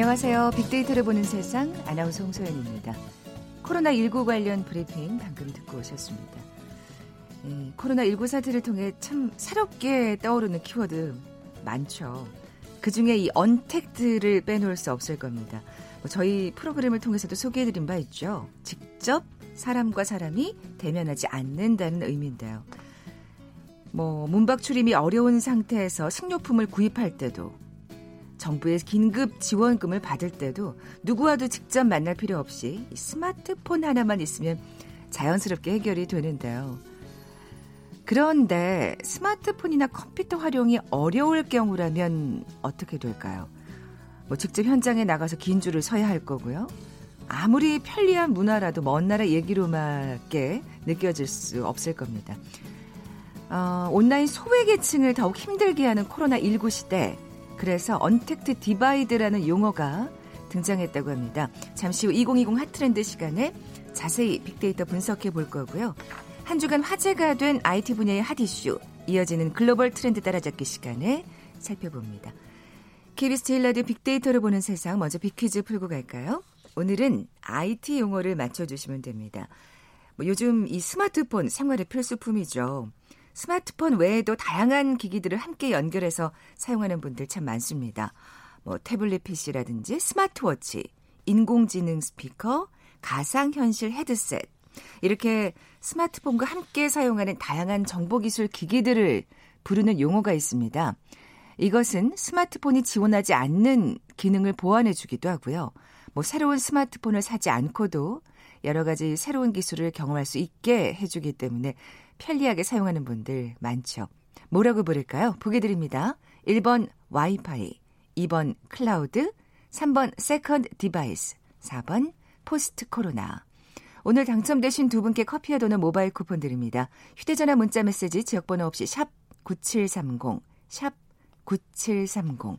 안녕하세요. 빅데이터를 보는 세상 아나운서 홍소연입니다. 코로나19 관련 브리핑 방금 듣고 오셨습니다. 예, 코로나19 사태를 통해 참 새롭게 떠오르는 키워드 많죠. 그 중에 이 언택트를 빼놓을 수 없을 겁니다. 뭐 저희 프로그램을 통해서도 소개해드린 바 있죠. 직접 사람과 사람이 대면하지 않는다는 의미인데요. 뭐 문박 출입이 어려운 상태에서 식료품을 구입할 때도 정부의 긴급 지원금을 받을 때도 누구와도 직접 만날 필요 없이 스마트폰 하나만 있으면 자연스럽게 해결이 되는데요. 그런데 스마트폰이나 컴퓨터 활용이 어려울 경우라면 어떻게 될까요? 뭐 직접 현장에 나가서 긴 줄을 서야 할 거고요. 아무리 편리한 문화라도 먼 나라 얘기로밖에 느껴질 수 없을 겁니다. 어, 온라인 소외계층을 더욱 힘들게 하는 코로나19 시대. 그래서 untact divide라는 용어가 등장했다고 합니다. 잠시 후 2020 hot trend 시간에 자세히 빅데이터 분석해 볼 거고요. 한 주간 화제가 된 IT 분야의 hot issue, 이어지는 글로벌 트렌드 따라잡기 시간에 살펴봅니다. KBS 제일 라디오 빅데이터를 보는 세상 먼저 빅퀴즈 풀고 갈까요? 오늘은 IT 용어를 맞춰주시면 됩니다. 뭐 요즘 이 스마트폰 생활의 필수품이죠. 스마트폰 외에도 다양한 기기들을 함께 연결해서 사용하는 분들 참 많습니다. 뭐 태블릿 PC라든지 스마트워치, 인공지능 스피커, 가상현실 헤드셋 이렇게 스마트폰과 함께 사용하는 다양한 정보기술 기기들을 부르는 용어가 있습니다. 이것은 스마트폰이 지원하지 않는 기능을 보완해 주기도 하고요. 뭐 새로운 스마트폰을 사지 않고도 여러 가지 새로운 기술을 경험할 수 있게 해주기 때문에 편리하게 사용하는 분들 많죠. 뭐라고 부를까요? 보기 드립니다. 1번 와이파이, 2번 클라우드, 3번 second device, 4번 post 코로나. 오늘 당첨되신 두 분께 커피와 도넛 모바일 쿠폰 드립니다. 휴대전화 문자 메시지 지역번호 없이 샵 9730, 샵 9730.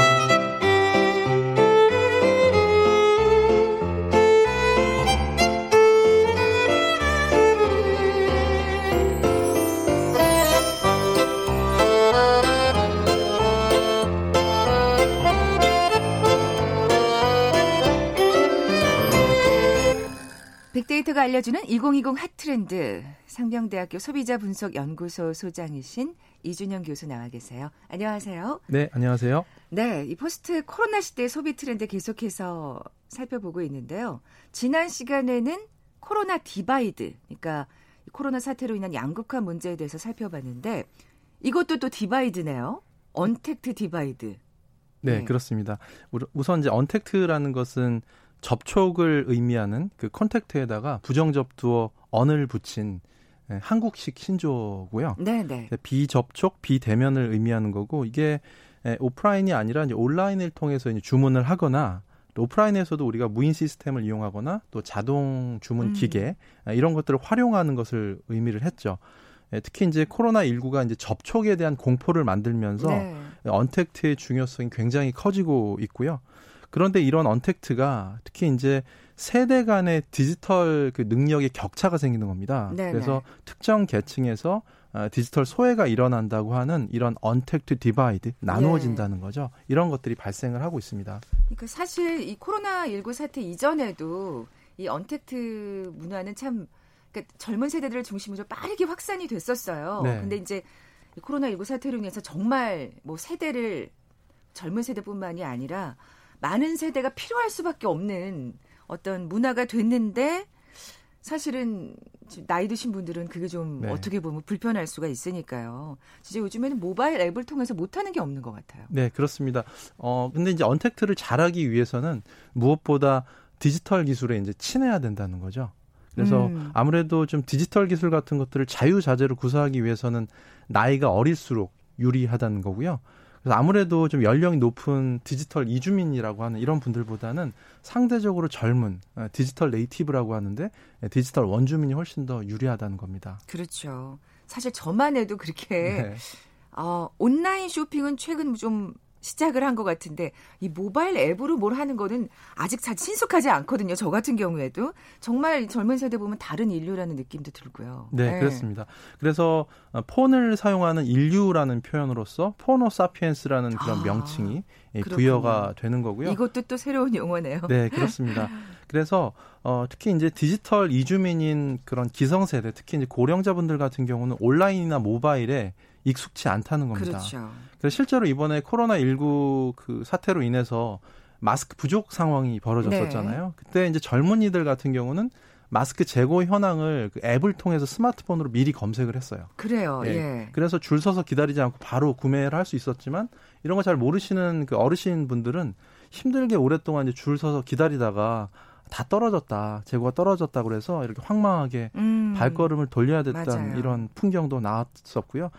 빅데이터가 알려주는 2020 hot trend 상명대학교 소비자분석연구소 소장이신 이준영 교수 나와 계세요. 안녕하세요. 네, 안녕하세요. 네, 이 post 코로나 시대 소비 트렌드 계속해서 살펴보고 있는데요. 지난 시간에는 코로나 divide, 그러니까 코로나 사태로 인한 양극화 문제에 대해서 살펴봤는데 이것도 또 divide네요. untact divide. 네, 네, 그렇습니다. 우선 이제 untact라는 것은 접촉을 의미하는 그 contact에다가 부정접두어 un을 붙인 예, 한국식 신조고요. 네, 네. 비접촉, 비대면을 의미하는 거고 이게 예, 오프라인이 아니라 이제 온라인을 통해서 이제 주문을 하거나 또 오프라인에서도 우리가 무인 시스템을 이용하거나 또 자동 주문 음. 기계 음. 이런 것들을 활용하는 것을 의미를 했죠. 특히 이제 코로나 19가 이제 접촉에 대한 공포를 만들면서 네. untact의 중요성이 굉장히 커지고 있고요. 그런데 이런 untact가 특히 이제 세대 간의 디지털 그 능력의 격차가 생기는 겁니다. 네네. 그래서 특정 계층에서 어, 디지털 소외가 일어난다고 하는 이런 untact divide 나누어진다는 네. 거죠. 이런 것들이 발생을 하고 있습니다. 그러니까 사실 이 코로나 19 사태 이전에도 이 언택트 문화는 참 그러니까 젊은 세대들을 중심으로 빠르게 확산이 됐었어요. 네. 근데 이제 코로나 19 사태로 인해서 정말 뭐 세대를 젊은 세대뿐만이 아니라 많은 세대가 필요할 수밖에 없는 어떤 문화가 됐는데 사실은 나이 드신 분들은 그게 좀 네. 어떻게 보면 불편할 수가 있으니까요. 진짜 요즘에는 모바일 앱을 통해서 못하는 게 없는 것 같아요. 네, 그렇습니다. 어, 근데 이제 언택트를 잘하기 위해서는 무엇보다 디지털 기술에 이제 친해야 된다는 거죠. 그래서 음. 아무래도 좀 디지털 기술 같은 것들을 자유자재로 구사하기 위해서는 나이가 어릴수록 유리하다는 거고요. 그래서 아무래도 좀 연령이 높은 디지털 이주민이라고 하는 이런 분들보다는 상대적으로 젊은 어, 디지털 네이티브라고 하는데 예, 디지털 원주민이 훨씬 더 유리하다는 겁니다. 그렇죠. 사실 저만 해도 그렇게 네. 어, 온라인 쇼핑은 최근 좀 시작을 한 것 같은데 이 모바일 앱으로 뭘 하는 거는 아직 잘 친숙하지 않거든요. 저 같은 경우에도 정말 젊은 세대 보면 다른 인류라는 느낌도 들고요. 네, 네. 그렇습니다. 그래서 어, 폰을 사용하는 인류라는 표현으로서 포노 사피엔스라는 그런 아, 명칭이 그렇군요. 부여가 되는 거고요. 이것도 또 새로운 용어네요. 네, 그렇습니다. 그래서 어, 특히 이제 디지털 이주민인 그런 기성세대, 특히 이제 고령자분들 같은 경우는 온라인이나 모바일에 익숙치 않다는 겁니다. 그렇죠. 그래서 실제로 이번에 코로나 19그 사태로 인해서 마스크 부족 상황이 벌어졌었잖아요. 네. 그때 이제 젊은이들 같은 경우는 마스크 재고 현황을 그 앱을 통해서 스마트폰으로 미리 검색을 했어요. 그래요. 예. 예. 그래서 줄 서서 기다리지 않고 바로 구매를 할 수 있었지만 이런 거 잘 모르시는 그 어르신 분들은 힘들게 오랫동안 이제 줄 서서 기다리다가 다 떨어졌다. 재고가 떨어졌다 그래서 이렇게 황망하게 음, 발걸음을 돌려야 됐다는 맞아요. 이런 풍경도 나왔었고요.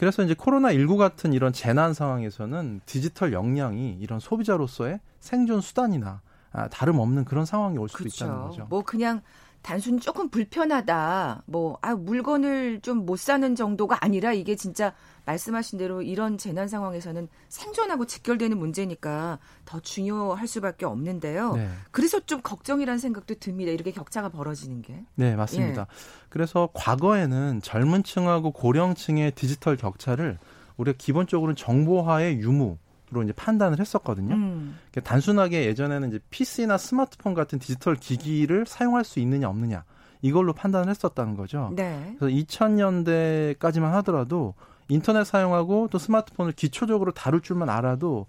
그래서 이제 코로나19 같은 이런 재난 상황에서는 디지털 역량이 이런 소비자로서의 생존 수단이나 아, 다름없는 그런 상황이 올 수도 그렇죠. 있다는 거죠. 뭐 그냥 단순 조금 불편하다. 뭐, 아, 물건을 좀 못 사는 정도가 아니라 이게 진짜 말씀하신 대로 이런 재난 상황에서는 생존하고 직결되는 문제니까 더 중요할 수밖에 없는데요. 네. 그래서 좀 걱정이라는 생각도 듭니다. 이렇게 격차가 벌어지는 게. 네, 맞습니다. 예. 그래서 과거에는 젊은 층하고 고령층의 디지털 격차를 우리가 기본적으로는 정보화의 유무, 로 이제 판단을 했었거든요. 음. 그러니까 단순하게 예전에는 이제 PC나 스마트폰 같은 디지털 기기를 사용할 수 있느냐 없느냐 이걸로 판단을 했었다는 거죠. 네. 그래서 2000년대까지만 하더라도 인터넷 사용하고 또 스마트폰을 기초적으로 다룰 줄만 알아도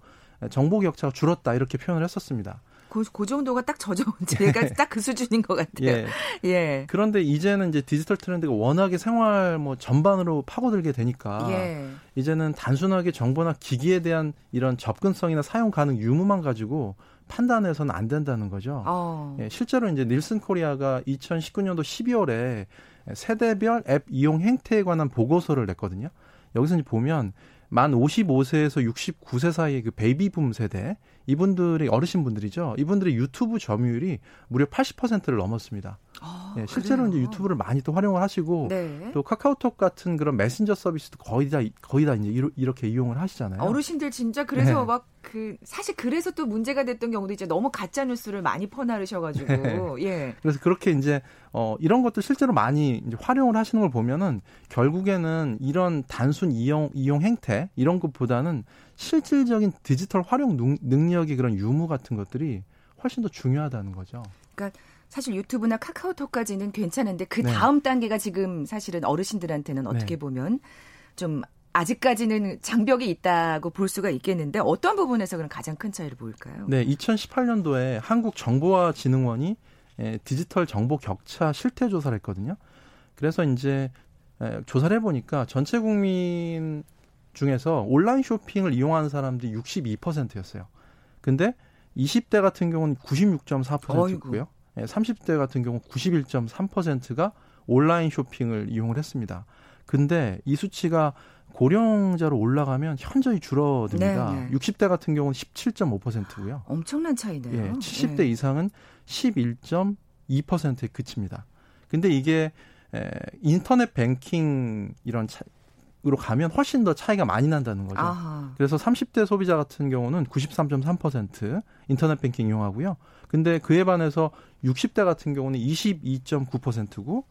정보 격차가 줄었다 이렇게 표현을 했었습니다. 그, 그 정도가 딱 저저 제가 예. 딱그 수준인 것 같아요. 예. 예. 그런데 이제는 이제 디지털 트렌드가 워낙에 생활 뭐 전반으로 파고들게 되니까 예. 이제는 단순하게 정보나 기기에 대한 이런 접근성이나 사용 가능 유무만 가지고 판단해서는 안 된다는 거죠. 어. 예, 실제로 이제 닐슨 코리아가 2019년도 12월에 세대별 앱 이용 행태에 관한 보고서를 냈거든요. 여기서 이제 보면 만 55세에서 69세 사이의 그 베이비붐 세대 이분들이 어르신 분들이죠. 이분들의 유튜브 점유율이 무려 80%를 넘었습니다. 아, 예, 실제로? 이제 유튜브를 많이 또 활용을 하시고 네. 또 카카오톡 같은 그런 메신저 서비스도 거의 다 거의 다 이제 이렇게 이용을 하시잖아요. 어르신들 진짜 그래서 네. 막그 사실 그래서 또 문제가 됐던 경우도 이제 너무 가짜 뉴스를 많이 퍼나르셔가지고 네. 예. 그래서 그렇게 이제 어 이런 것도 실제로 많이 활용을 하시는 걸 보면은 결국에는 이런 단순 이용 이용 행태 이런 것보다는 실질적인 디지털 활용 능력이 그런 유무 같은 것들이 훨씬 더 중요하다는 거죠. 그러니까 사실 유튜브나 카카오톡까지는 괜찮은데 그 네. 다음 네. 단계가 지금 사실은 어르신들한테는 어떻게 네. 보면 좀 아직까지는 장벽이 있다고 볼 수가 있겠는데 어떤 부분에서 그럼 가장 큰 차이를 보일까요? 네, 2018년도에 한국 정보화진흥원이 디지털 정보 격차 실태 조사를 했거든요. 그래서 이제 조사를 해보니까 전체 국민 중에서 온라인 쇼핑을 이용하는 사람들이 62%였어요. 근데 20대 같은 경우는 96.4%였고요. 예, 30대 같은 경우 91.3%가 온라인 쇼핑을 이용을 했습니다. 근데 이 수치가 고령자로 올라가면 현저히 줄어듭니다. 네 네. 60대 같은 경우는 17.5%고요. 엄청난 차이네요. 예, 70대 네. 이상은 11.2%에 그칩니다. 근데 이게 에, 인터넷 뱅킹 이런 차, 으로 가면 훨씬 더 차이가 많이 난다는 거죠. 아하. 그래서 30대 소비자 같은 경우는 93.3% 인터넷 뱅킹 이용하고요. 근데 그에 반해서 60대 같은 경우는 22.9%고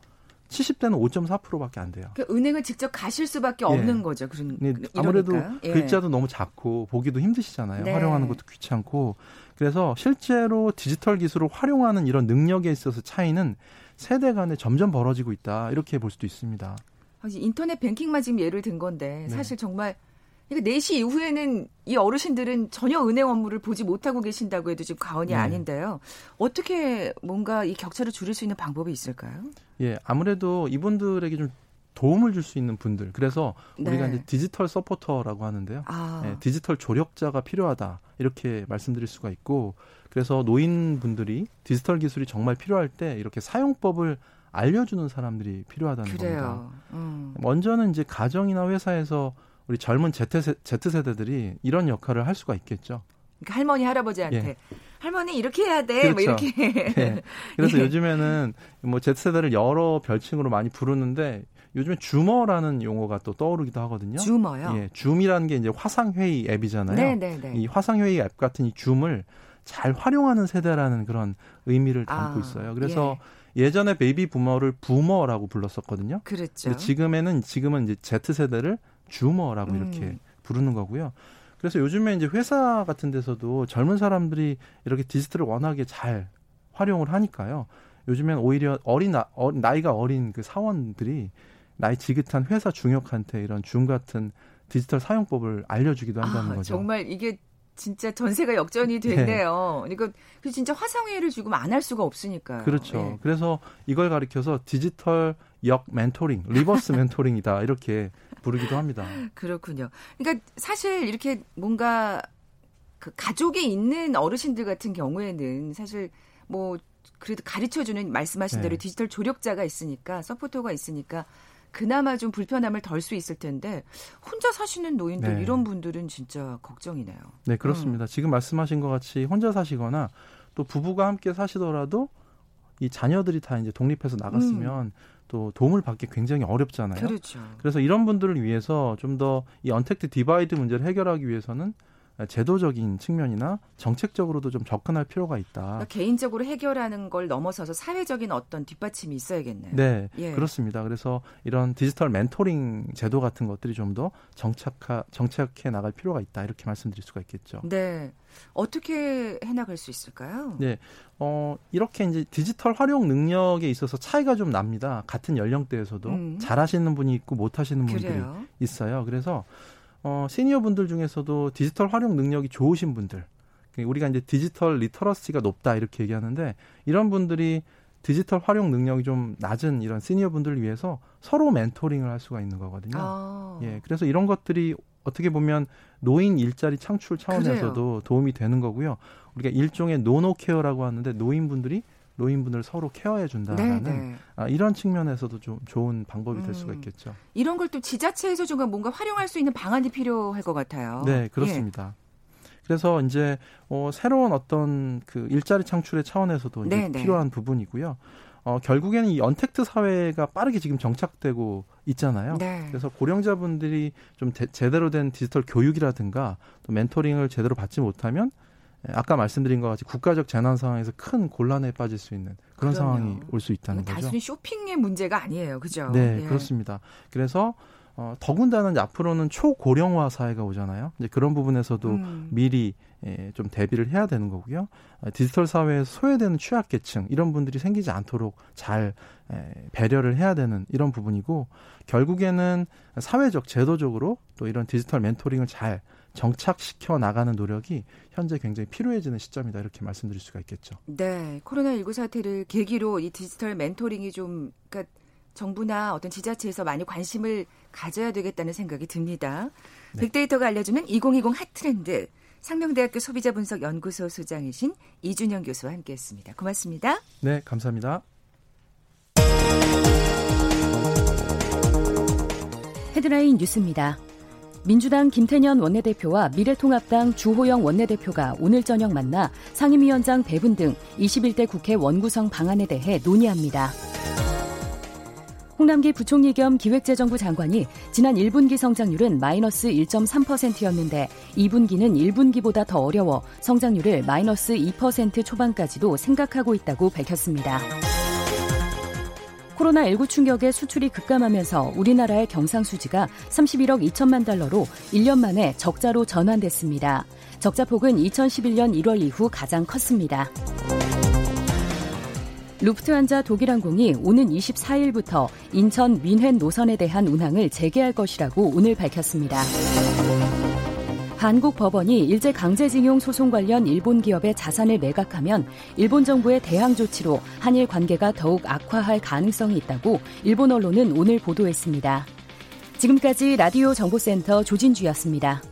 70대는 5.4%밖에 안 돼요. 그러니까 은행을 직접 가실 수밖에 없는 예. 거죠. 그런 네, 아무래도 예. 글자도 너무 작고 보기도 힘드시잖아요. 네. 활용하는 것도 귀찮고 그래서 실제로 디지털 기술을 활용하는 이런 능력에 있어서 차이는 세대 간에 점점 벌어지고 있다 이렇게 볼 수도 있습니다. 인터넷 뱅킹만 지금 예를 든 건데 네. 사실 정말 그러니까 4시 이후에는 이 어르신들은 전혀 은행 업무를 보지 못하고 계신다고 해도 지금 과언이 네. 아닌데요. 어떻게 뭔가 이 격차를 줄일 수 있는 방법이 있을까요? 예, 아무래도 이분들에게 좀 도움을 줄 수 있는 분들. 그래서 우리가 네. 이제 디지털 서포터라고 하는데요. 아. 예, 디지털 조력자가 필요하다. 이렇게 말씀드릴 수가 있고 그래서 노인분들이 디지털 기술이 정말 필요할 때 이렇게 사용법을 알려주는 사람들이 필요하다는 그래요. 겁니다. 음. 먼저는 이제 가정이나 회사에서 우리 젊은 Z세대, Z세대들이 이런 역할을 할 수가 있겠죠. 그러니까 할머니 할아버지한테 예. 할머니 이렇게 해야 돼. 뭐 그렇죠. 뭐 이렇게. 네. 그래서 예. 요즘에는 뭐 Z세대를 여러 별칭으로 많이 부르는데 요즘에 Zoomer라는 용어가 또 떠오르기도 하거든요. Zoomer요? 예, 줌이라는 게 이제 화상회의 앱이잖아요. 네네네. 네, 네. 이 화상회의 앱 같은 이 줌을 잘 활용하는 세대라는 그런 의미를 담고 아, 있어요. 그래서 예. 예전에 baby boomer를 boomer라고 불렀었거든요. 그렇죠. 지금에는 지금은 이제 Z 세대를 줌어라고 음. 이렇게 부르는 거고요. 그래서 요즘에 이제 회사 같은 데서도 젊은 사람들이 이렇게 디지털을 워낙에 잘 활용을 하니까요. 요즘엔 오히려 어린 나, 어, 나이가 어린 그 사원들이 나이 지긋한 회사 중역한테 이런 줌 같은 디지털 사용법을 알려주기도 한다는 아, 거죠. 정말 이게 진짜 전세가 역전이 됐네요. 네. 그러니까 그 진짜 화상회의를 주고 안할 수가 없으니까요. 그렇죠. 네. 그래서 이걸 가리켜서 디지털 역 멘토링, reverse mentoring이다 이렇게 부르기도 합니다. 그렇군요. 그러니까 사실 이렇게 뭔가 그 가족에 있는 어르신들 같은 경우에는 사실 뭐 그래도 가르쳐주는 말씀하신 네. 대로 디지털 조력자가 있으니까 서포터가 있으니까 그나마 좀 불편함을 덜 수 있을 텐데 혼자 사시는 노인들 네. 이런 분들은 진짜 걱정이네요. 네 그렇습니다. 음. 지금 말씀하신 것 같이 혼자 사시거나 또 부부가 함께 사시더라도 이 자녀들이 다 이제 독립해서 나갔으면 음. 또 도움을 받기 굉장히 어렵잖아요. 그렇죠. 그래서 이런 분들을 위해서 좀 더 이 untact divide 문제를 해결하기 위해서는 제도적인 측면이나 정책적으로도 좀 접근할 필요가 있다. 그러니까 개인적으로 해결하는 걸 넘어서서 사회적인 어떤 뒷받침이 있어야겠네요. 네, 예. 그렇습니다. 그래서 이런 디지털 멘토링 제도 같은 것들이 좀 더 정착하 정착해 나갈 필요가 있다 이렇게 말씀드릴 수가 있겠죠. 네, 어떻게 해나갈 수 있을까요? 네, 어 이렇게 이제 디지털 활용 능력에 있어서 차이가 좀 납니다. 같은 연령대에서도 음. 잘하시는 분이 있고 못하시는 분들이 그래요? 있어요. 그래서 어, 시니어 분들 중에서도 디지털 활용 능력이 좋으신 분들, 우리가 이제 digital literacy가 높다 이렇게 얘기하는데 이런 분들이 디지털 활용 능력이 좀 낮은 이런 시니어 분들을 위해서 서로 멘토링을 할 수가 있는 거거든요. 아. 예, 그래서 이런 것들이 어떻게 보면 노인 일자리 창출 차원에서도 그래요. 도움이 되는 거고요. 우리가 일종의 노노 care라고 하는데 노인분들이 노인분을 서로 케어해 준다는 네, 네. 아, 이런 측면에서도 좀 좋은 방법이 될 수가 음. 있겠죠. 이런 걸 또 지자체에서 좀 뭔가 활용할 수 있는 방안이 필요할 것 같아요. 네, 그렇습니다. 예. 그래서 이제 어, 새로운 어떤 그 일자리 창출의 차원에서도 네, 네. 필요한 부분이고요. 어, 결국에는 이 언택트 사회가 빠르게 지금 정착되고 있잖아요. 네. 그래서 고령자분들이 좀 제, 제대로 된 디지털 교육이라든가 또 멘토링을 제대로 받지 못하면 예, 아까 말씀드린 것 같이 국가적 재난 상황에서 큰 곤란에 빠질 수 있는 그런 그럼요. 상황이 올 수 있다는 거죠. 단순히 쇼핑의 문제가 아니에요, 그죠? 네, 예. 그렇습니다. 그래서 어, 더군다나 앞으로는 초고령화 사회가 오잖아요. 이제 그런 부분에서도 음. 미리 예, 좀 대비를 해야 되는 거고요. 어, 디지털 사회에 소외되는 취약계층 이런 분들이 생기지 않도록 잘 예, 배려를 해야 되는 이런 부분이고 결국에는 사회적 제도적으로 또 이런 디지털 멘토링을 잘 정착시켜 나가는 노력이 현재 굉장히 필요해지는 시점이다 이렇게 말씀드릴 수가 있겠죠. 네, 코로나19 사태를 계기로 이 디지털 멘토링이 좀 그러니까 정부나 어떤 지자체에서 많이 관심을 가져야 되겠다는 생각이 듭니다. 네. 빅데이터가 알려주는 2020 핫트렌드 상명대학교 소비자분석연구소 소장이신 이준영 교수와 함께했습니다. 고맙습니다. 네, 감사합니다. 헤드라인 뉴스입니다. 민주당 김태년 원내대표와 미래통합당 주호영 원내대표가 오늘 저녁 만나 상임위원장 배분 등 21대 국회 원구성 방안에 대해 논의합니다. 홍남기 부총리 겸 기획재정부 장관이 지난 1분기 성장률은 마이너스 1.3%였는데 2분기는 1분기보다 더 어려워 성장률을 마이너스 2% 초반까지도 생각하고 있다고 밝혔습니다. 코로나19 충격에 수출이 급감하면서 우리나라의 경상수지가 31억 2천만 달러로 1년 만에 적자로 전환됐습니다. 적자폭은 2011년 1월 이후 가장 컸습니다. 루프트한자 독일항공이 오는 24일부터 인천 민회 노선에 대한 운항을 재개할 것이라고 오늘 밝혔습니다. 한국 법원이 일제 강제징용 소송 관련 일본 기업의 자산을 매각하면 일본 정부의 대항 조치로 한일 관계가 더욱 악화할 가능성이 있다고 일본 언론은 오늘 보도했습니다. 지금까지 라디오 정보센터 조진주였습니다.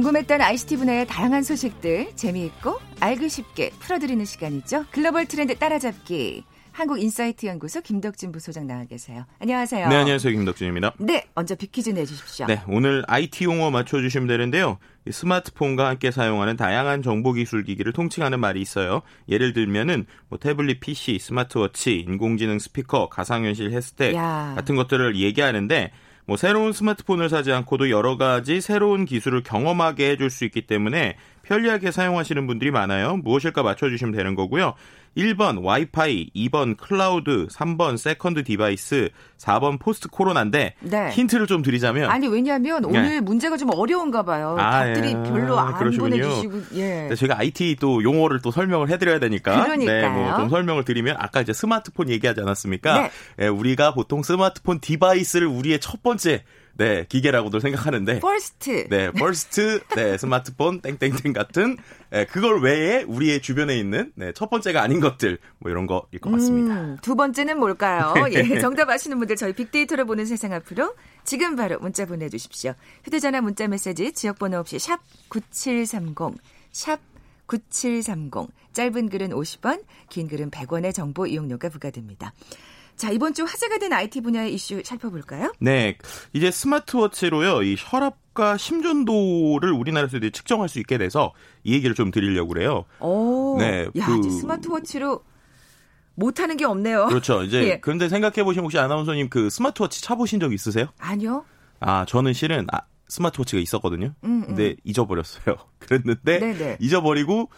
궁금했던 ICT 분야의 다양한 소식들 재미있고 알기 쉽게 풀어드리는 시간이죠. 글로벌 트렌드 따라잡기. 한국인사이트 연구소 김덕진 부소장 나와 계세요. 안녕하세요. 네, 안녕하세요. 김덕진입니다. 네, 먼저 빅퀴즈 내주십시오. 네, 오늘 IT 용어 맞춰주시면 되는데요. 스마트폰과 함께 사용하는 다양한 정보기술 기기를 통칭하는 말이 있어요. 예를 들면은 뭐 태블릿 PC, 스마트워치, 인공지능 스피커, 가상현실 헤드셋 야. 같은 것들을 얘기하는데 뭐 새로운 스마트폰을 사지 않고도 여러 가지 새로운 기술을 경험하게 해줄 수 있기 때문에 편리하게 사용하시는 분들이 많아요. 무엇일까 맞춰주시면 되는 거고요. 1번 와이파이, 2번 클라우드, 3번 second device, 4번 post 코로나인데 네. 힌트를 좀 드리자면 아니 왜냐하면 오늘 네. 문제가 좀 어려운가 봐요. 아, 답들이 예. 별로 안 그러시군요. 보내주시고 예. 네, 제가 IT 또 용어를 또 설명을 해드려야 되니까 그러니까요. 네, 뭐좀 설명을 드리면 아까 이제 스마트폰 얘기하지 않았습니까? 네. 예, 우리가 보통 스마트폰 device를 우리의 첫 번째 네, 기계라고도 생각하는데. first. 네, first. 네, 스마트폰 땡땡땡 같은 네, 그걸 외에 우리의 주변에 있는 네, 첫 번째가 아닌 것들 뭐 이런 거일 것 같습니다. 음, 두 번째는 뭘까요? 예, 정답 아시는 분들 저희 빅데이터를 보는 세상 앞으로 지금 바로 문자 보내 주십시오. 휴대 전화 문자 메시지 지역 번호 없이 샵 9730, 샵 9730. 짧은 글은 50원, 긴 글은 100원의 정보 이용료가 부과됩니다. 자, 이번 주 화제가 된 IT 분야의 이슈 살펴볼까요? 네. 이제 스마트워치로요, 이 혈압과 심전도를 우리나라에서 이제 측정할 수 있게 돼서 이 얘기를 좀 드리려고 그래요. 오. 네. 야, 그... 스마트워치로 못하는 게 없네요. 그렇죠. 이제 예. 그런데 생각해 보시면 혹시 아나운서님 그 스마트워치 차 보신 적 있으세요? 아니요. 아 저는 실은 아, 스마트워치가 있었거든요. 음, 음. 근데 잊어버렸어요. 그랬는데 네네. 잊어버리고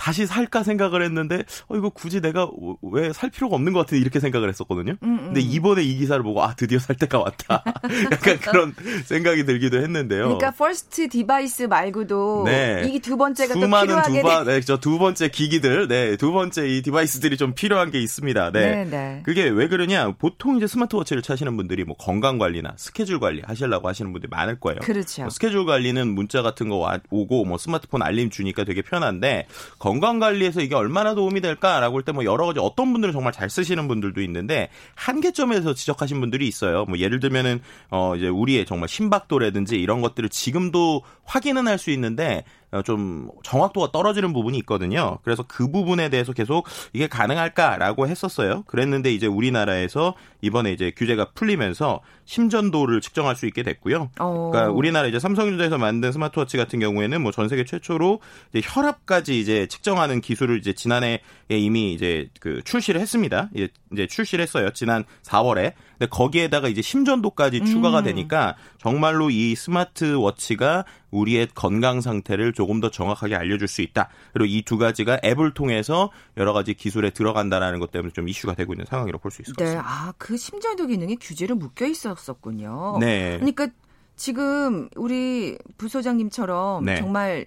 다시 살까 생각을 했는데 어 이거 굳이 내가 왜 살 필요가 없는 것 같은데 이렇게 생각을 했었거든요. 음, 음. 근데 이번에 이 기사를 보고 아 드디어 살 때가 왔다. 약간 그런 생각이 들기도 했는데요. 그러니까 first device 말고도 네. 이게 두 번째가 수많은 또 필요하게 두, 번, 네, 저두 번째 기기들, 네, 두 번째 이 device들이 좀 필요한 게 있습니다. 네. 네, 네. 그게 왜 그러냐? 보통 이제 스마트워치를 차시는 분들이 뭐 건강 관리나 스케줄 관리 하시려고 하시는 분들이 많을 거예요. 그렇죠. 뭐 스케줄 관리는 문자 같은 거 오고 뭐 스마트폰 알림 주니까 되게 편한데 건강 관리에서 이게 얼마나 도움이 될까라고 할 때 뭐 여러 가지 어떤 분들은 정말 잘 쓰시는 분들도 있는데 한계점에서 지적하신 분들이 있어요. 뭐 예를 들면은 어 이제 우리의 정말 심박도라든지 이런 것들을 지금도 확인은 할 수 있는데 어, 좀 정확도가 떨어지는 부분이 있거든요. 그래서 그 부분에 대해서 계속 이게 가능할까라고 했었어요. 그랬는데 이제 우리나라에서 이번에 이제 규제가 풀리면서 심전도를 측정할 수 있게 됐고요. 어. 그러니까 우리나라 이제 삼성전자에서 만든 스마트워치 같은 경우에는 뭐 전 세계 최초로 이제 혈압까지 이제 측정하는 기술을 이제 지난해에 이미 이제 그 출시를 했습니다. 이제 출시를 했어요. 지난 4월에. 근데 거기에다가 이제 심전도까지 음. 추가가 되니까 정말로 이 스마트워치가 우리의 건강 상태를 조금 더 정확하게 알려줄 수 있다. 그리고 이 두 가지가 앱을 통해서 여러 가지 기술에 들어간다라는 것 때문에 좀 이슈가 되고 있는 상황이라고 볼 수 있을 것 네. 같습니다. 아, 그 심전도 기능이 규제로 묶여 있었었군요. 네. 그러니까 지금 우리 부소장님처럼 네. 정말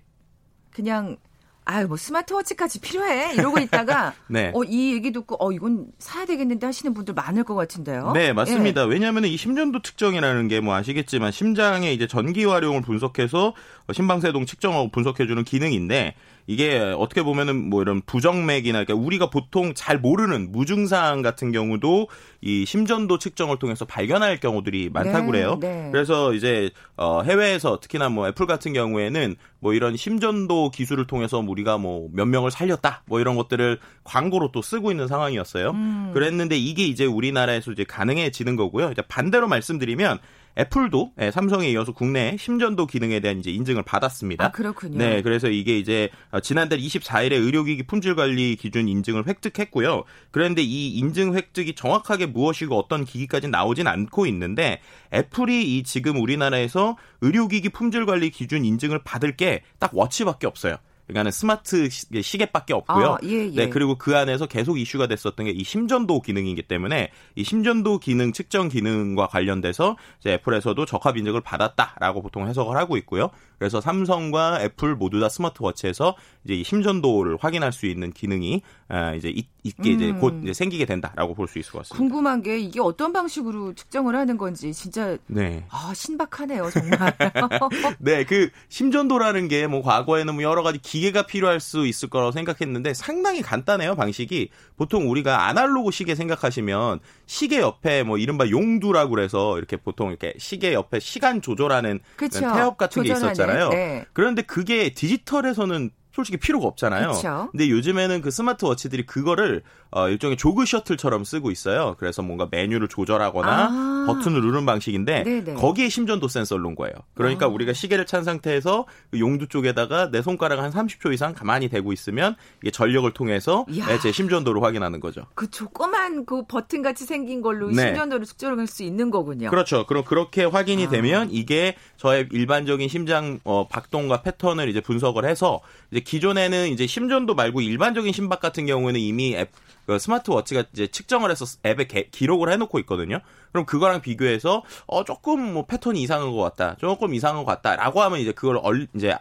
그냥 아유 뭐 스마트워치까지 필요해 이러고 있다가 네. 어 이 얘기 듣고 어 이건 사야 되겠는데 하시는 분들 많을 것 같은데요. 네 맞습니다. 예. 왜냐하면 이 심전도 측정이라는 게 뭐 아시겠지만 심장의 이제 전기 활용을 분석해서 심방세동 측정하고 분석해주는 기능인데 이게 어떻게 보면은 뭐 이런 부정맥이나 그러니까 우리가 보통 잘 모르는 무증상 같은 경우도 이 심전도 측정을 통해서 발견할 경우들이 많다고 네, 그래요. 네. 그래서 이제 어 해외에서 특히나 뭐 애플 같은 경우에는 뭐 이런 심전도 기술을 통해서 우리가 뭐 몇 명을 살렸다 뭐 이런 것들을 광고로 또 쓰고 있는 상황이었어요. 음. 그랬는데 이게 이제 우리나라에서 이제 가능해지는 거고요. 이제 반대로 말씀드리면 애플도 네, 삼성에 이어서 국내 심전도 기능에 대한 이제 인증을 받았습니다. 아, 그렇군요. 네, 그래서 이게 이제 어, 지난달 24일에 의료기기 품질 관리 기준 인증을 획득했고요. 그런데 이 인증 획득이 정확하게 무엇이고 어떤 기기까지 나오진 않고 있는데 애플이 이 지금 우리나라에서 의료기기 품질 관리 기준 인증을 받을 게 딱 워치밖에 없어요. 그러니까는 스마트 시계밖에 없고요. 아, 예, 예. 네, 그리고 그 안에서 계속 이슈가 됐었던 게 이 심전도 기능이기 때문에 이 심전도 기능 측정 기능과 관련돼서 이제 애플에서도 적합 인증을 받았다라고 보통 해석을 하고 있고요. 그래서 삼성과 애플 모두 다 스마트워치에서 이제 이 심전도를 확인할 수 있는 기능이 아, 이제 있 게 이제 음. 곧 이제 생기게 된다라고 볼 수 있을 것 같습니다. 궁금한 게 이게 어떤 방식으로 측정을 하는 건지 진짜 네. 아 신박하네요 정말. 네, 그 심전도라는 게 뭐 과거에는 뭐 여러 가지 기 기계가 필요할 수 있을 거라고 생각했는데 상당히 간단해요 방식이 보통 우리가 아날로그 시계 생각하시면 시계 옆에 뭐 이른바 용두라고 그래서 이렇게 보통 이렇게 시계 옆에 시간 조절하는 그쵸. 태엽 같은 게 조절하는, 있 었잖아요. 네. 그런데 그게 디지털에서는 솔직히 필요가 없잖아요. 그쵸. 근데 요즘에는 그 스마트워치들이 그거를 어, 일종의 조그 셔틀처럼 쓰고 있어요. 그래서 뭔가 메뉴를 조절하거나 아. 버튼을 누르는 방식인데 네네. 거기에 심전도 센서를 놓은 거예요. 그러니까 아. 우리가 시계를 찬 상태에서 그 용두 쪽에다가 내 손가락 한 30초 이상 가만히 대고 있으면 이게 전력을 통해서. 제 심전도를 확인하는 거죠. 그 조그만 그 버튼 같이 생긴 걸로 네. 심전도를 측정할 수 있는 거군요. 그렇죠. 그럼 그렇게 확인이 아. 되면 이게 저의 일반적인 심장 어, 박동과 패턴을 이제 분석을 해서 이제 기존에는 이제 심전도 말고 일반적인 심박 같은 경우에는 이미 앱, 그 스마트워치가 이제 측정을 해서 앱에 개- 기록을 해놓고 있거든요. 그럼 그거랑 비교해서 어 조금 뭐 패턴이 이상한 것 같다, 조금 이상한 것 같다라고 하면 이제 그걸 얼, 이제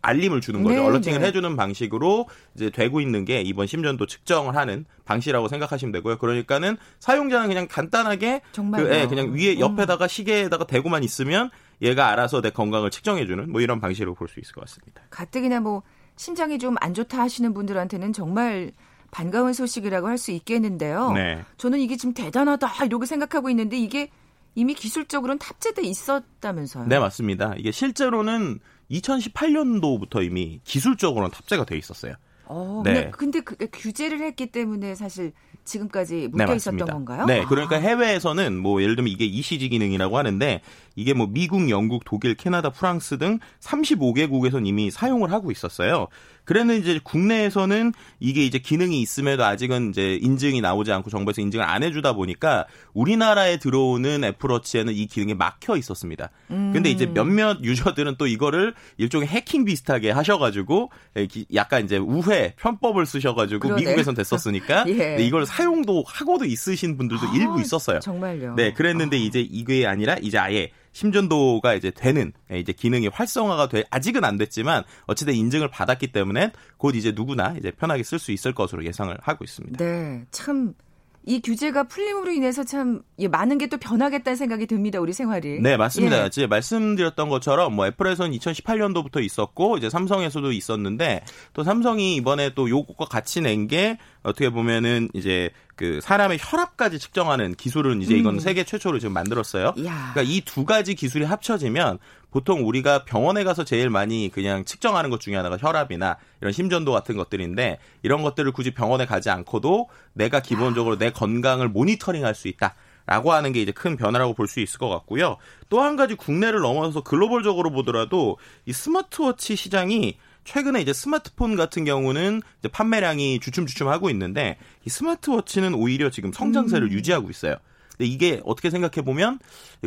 알림을 주는 거죠. 네, 얼러팅을 네. 해주는 방식으로 이제 되고 있는 게 이번 심전도 측정을 하는 방식이라고 생각하시면 되고요. 그러니까는 사용자는 그냥 간단하게? 그, 예, 그냥 위에 음. 옆에다가 시계에다가 대고만 있으면 얘가 알아서 내 건강을 측정해주는 뭐 이런 방식으로 볼 수 있을 것 같습니다. 가뜩이나 뭐 심장이 좀 안 좋다 하시는 분들한테는 정말 반가운 소식이라고 할 수 있겠는데요. 네. 저는 이게 지금 대단하다 이렇게 생각하고 있는데 이게 이미 기술적으로는 탑재돼 있었다면서요. 네, 맞습니다. 이게 실제로는 2018년도부터 이미 기술적으로는 탑재가 돼 있었어요. 어, 네. 근데, 근데 그 규제를 했기 때문에 사실 지금까지 네, 묶여 있었던 맞습니다. 건가요? 네, 아. 그러니까 해외에서는 뭐 예를 들면 이게 ECG 기능이라고 하는데 이게 뭐 미국, 영국, 독일, 캐나다, 프랑스 등 35개국에선 이미 사용을 하고 있었어요. 그랬는 이제 국내에서는 이게 이제 기능이 있음에도 아직은 이제 인증이 나오지 않고 정부에서 인증을 안 해주다 보니까 우리나라에 들어오는 애플워치에는 이 기능이 막혀 있었습니다. 음. 근데 이제 몇몇 유저들은 또 이거를 일종의 해킹 비슷하게 하셔가지고 약간 이제 우회 편법을 쓰셔가지고 그러네. 미국에선 됐었으니까 예. 이걸 사용도 하고도 있으신 분들도 아, 일부 있었어요. 정말요. 네, 그랬는데 이제 이게 아니라 이제 아예 심전도가 이제 되는 예, 이제 기능이 활성화가 돼 아직은 안 됐지만 어찌된 인증을 받았기 때문에 곧 이제 누구나 이제 편하게 쓸 수 있을 것으로 예상을 하고 있습니다. 네, 참. 이 규제가 풀림으로 인해서 참 예, 많은 게 또 변하겠다는 생각이 듭니다. 우리 생활이. 네, 맞습니다. 예. 지금 말씀드렸던 것처럼 뭐 애플에서는 2018년도부터 있었고 이제 삼성에서도 있었는데 또 삼성이 이번에 또 요것과 같이 낸 게 어떻게 보면은 이제 그 사람의 혈압까지 측정하는 기술은 이제 이건 음. 세계 최초로 지금 만들었어요. 이야. 그러니까 이 두 가지 기술이 합쳐지면 보통 우리가 병원에 가서 제일 많이 그냥 측정하는 것 중에 하나가 혈압이나 이런 심전도 같은 것들인데 이런 것들을 굳이 병원에 가지 않고도 내가 기본적으로 내 건강을 모니터링할 수 있다. 라고 하는 게 이제 큰 변화라고 볼 수 있을 것 같고요. 또 한 가지 국내를 넘어서 글로벌적으로 보더라도 이 스마트워치 시장이 최근에 이제 스마트폰 같은 경우는 이제 판매량이 주춤주춤 하고 있는데 이 스마트워치는 오히려 지금 성장세를 유지하고 있어요. 근데 이게 어떻게 생각해 보면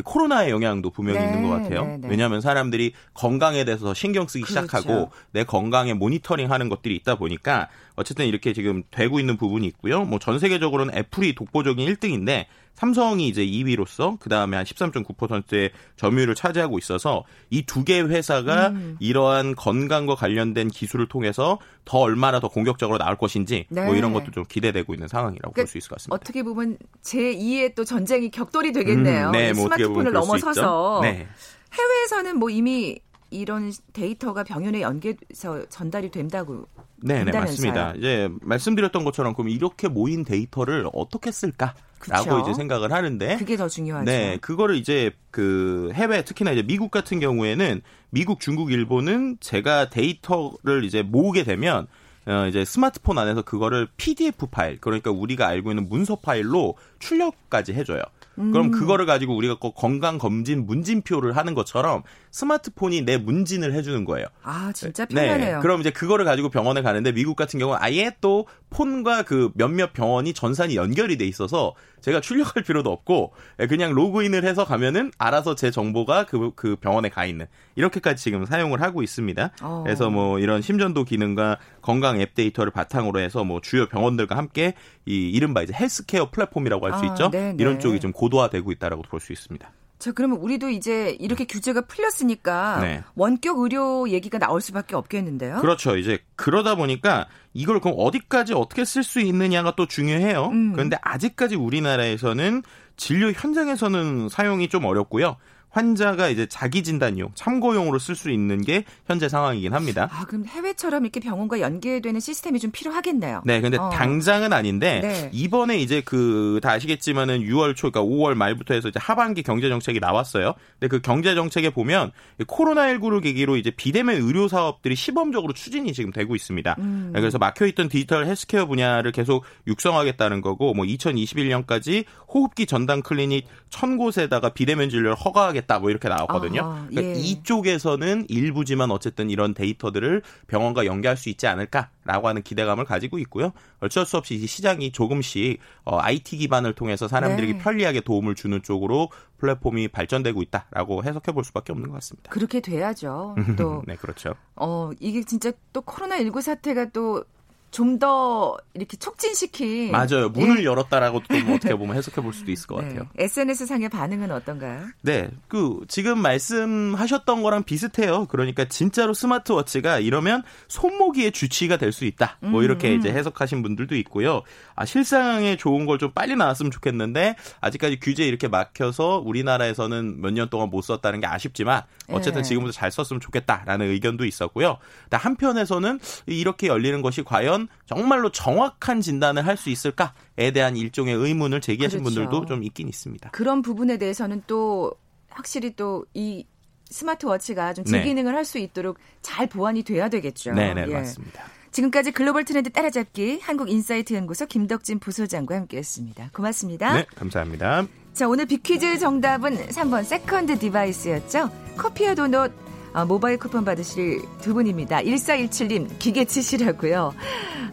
코로나의 영향도 분명히 네, 있는 것 같아요. 네, 네. 왜냐하면 사람들이 건강에 대해서 더 신경 쓰기 그렇죠. 시작하고 내 건강에 모니터링 하는 것들이 있다 보니까 어쨌든 이렇게 지금 되고 있는 부분이 있고요. 뭐 전 세계적으로는 애플이 독보적인 1등인데 삼성이 이제 2위로서 그 다음에 한 13.9%의 점유율을 차지하고 있어서 이 두개 회사가 음. 이러한 건강과 관련된 기술을 통해서 더 얼마나 더 공격적으로 나올 것인지 네. 뭐 이런 것도 좀 기대되고 있는 상황이라고 그러니까 볼수 있을 것 같습니다. 어떻게 보면 제 2의 또 전쟁이 격돌이 되겠네요. 음, 네, 뭐 스마트폰을 넘어서서. 네. 해외에서는 뭐 이미 이런 데이터가 병원에 연계해서 전달이 된다고 네, 네. 맞습니다. 이제 말씀드렸던 것처럼 그럼 이렇게 모인 데이터를 어떻게 쓸까라고 그쵸. 이제 생각을 하는데 그게 더 중요하죠. 네, 그거를 이제 그 해외 특히나 이제 미국 같은 경우에는 미국, 중국, 일본은 제가 데이터를 이제 모으게 되면 어 이제 스마트폰 안에서 그거를 PDF 파일 그러니까 우리가 알고 있는 문서 파일로 출력까지 해줘요. 음. 그럼 그거를 가지고 우리가 꼭 건강 검진 문진표를 하는 것처럼 스마트폰이 내 문진을 해주는 거예요. 아 진짜 편하네요. 네. 그럼 이제 그거를 가지고 병원에 가는데 미국 같은 경우는 아예 또 폰과 그 몇몇 병원이 전산이 연결이 돼 있어서 제가 출력할 필요도 없고 예, 그냥 로그인을 해서 가면은 알아서 제 정보가 그, 그 병원에 가 있는 이렇게까지 지금 사용을 하고 있습니다. 어. 그래서 뭐 이런 심전도 기능과 건강 앱 데이터를 바탕으로 해서 뭐 주요 병원들과 함께 이 이른바 이제 헬스케어 플랫폼이라고 할수 아, 있죠. 네, 네. 이런 쪽이 좀 고도화되고 있다라고 볼 수 있습니다. 자 그러면 우리도 이제 이렇게 규제가 풀렸으니까 네. 원격 의료 얘기가 나올 수밖에 없겠는데요. 그렇죠. 이제 그러다 보니까 이걸 그럼 어디까지 어떻게 쓸 수 있느냐가 또 중요해요. 음. 그런데 아직까지 우리나라에서는 진료 현장에서는 사용이 좀 어렵고요. 환자가 이제 자기 진단용, 참고용으로 쓸 수 있는 게 현재 상황이긴 합니다. 아, 그럼 해외처럼 이렇게 병원과 연계되는 시스템이 좀 필요하겠네요. 네, 근데 어. 당장은 아닌데 네. 이번에 이제 그 다 아시겠지만은 6월 초, 그러니까 5월 말부터 해서 이제 하반기 경제 정책이 나왔어요. 근데 그 경제 정책에 보면 코로나19를 계기로 이제 비대면 의료 사업들이 시범적으로 추진이 지금 되고 있습니다. 음. 그래서 막혀 있던 디지털 헬스케어 분야를 계속 육성하겠다는 거고, 뭐 2021년까지 호흡기 전담 클리닉 1000곳에다가 비대면 진료를 허가하겠 다, 뭐 이렇게 나왔거든요. 아, 그러니까 예. 이쪽에서는 일부지만 어쨌든 이런 데이터들을 병원과 연계할 수 있지 않을까라고 하는 기대감을 가지고 있고요. 어쩔 수 없이 이 시장이 조금씩 어, IT 기반을 통해서 사람들에게 네. 편리하게 도움을 주는 쪽으로 플랫폼이 발전되고 있다라고 해석해 볼 수밖에 없는 것 같습니다. 그렇게 돼야죠. 또 네, 그렇죠. 어, 이게 진짜 또 코로나 19 사태가 또 좀 더 이렇게 촉진시킨 맞아요. 문을 열었다라고 또뭐 어떻게 보면 해석해 볼 수도 있을 것 네. 같아요. SNS 상의 반응은 어떤가요? 네, 그 지금 말씀하셨던 거랑 비슷해요. 그러니까 진짜로 스마트워치가 이러면 손모기의 주치의가 될 수 있다. 뭐 이렇게 음. 이제 해석하신 분들도 있고요. 아 실상에 좋은 걸 좀 빨리 나왔으면 좋겠는데 아직까지 규제 이렇게 막혀서 우리나라에서는 몇 년 동안 못 썼다는 게 아쉽지만 어쨌든 네. 지금부터 잘 썼으면 좋겠다라는 의견도 있었고요. 한편에서는 이렇게 열리는 것이 과연 정말로 정확한 진단을 할 수 있을까에 대한 일종의 의문을 제기하신 그렇죠. 분들도 좀 있긴 있습니다. 그런 부분에 대해서는 또 확실히 또이 스마트워치가 좀 네. 제 기능을 할 수 있도록 잘 보완이 돼야 되겠죠. 네, 네, 예. 맞습니다. 지금까지 글로벌 트렌드 따라잡기 한국인사이트 연구소 김덕진 부소장과 함께했습니다. 고맙습니다. 네, 감사합니다. 자, 오늘 빅퀴즈 정답은 3번 second device였죠. 커피와 도넛 어, 모바일 쿠폰 받으실 두 분입니다. 1417님 기계 치시라고요.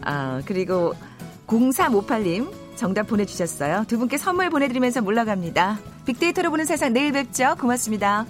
아, 그리고 0358님 정답 보내주셨어요. 두 분께 선물 보내드리면서 물러갑니다. 빅데이터로 보는 세상 내일 뵙죠. 고맙습니다.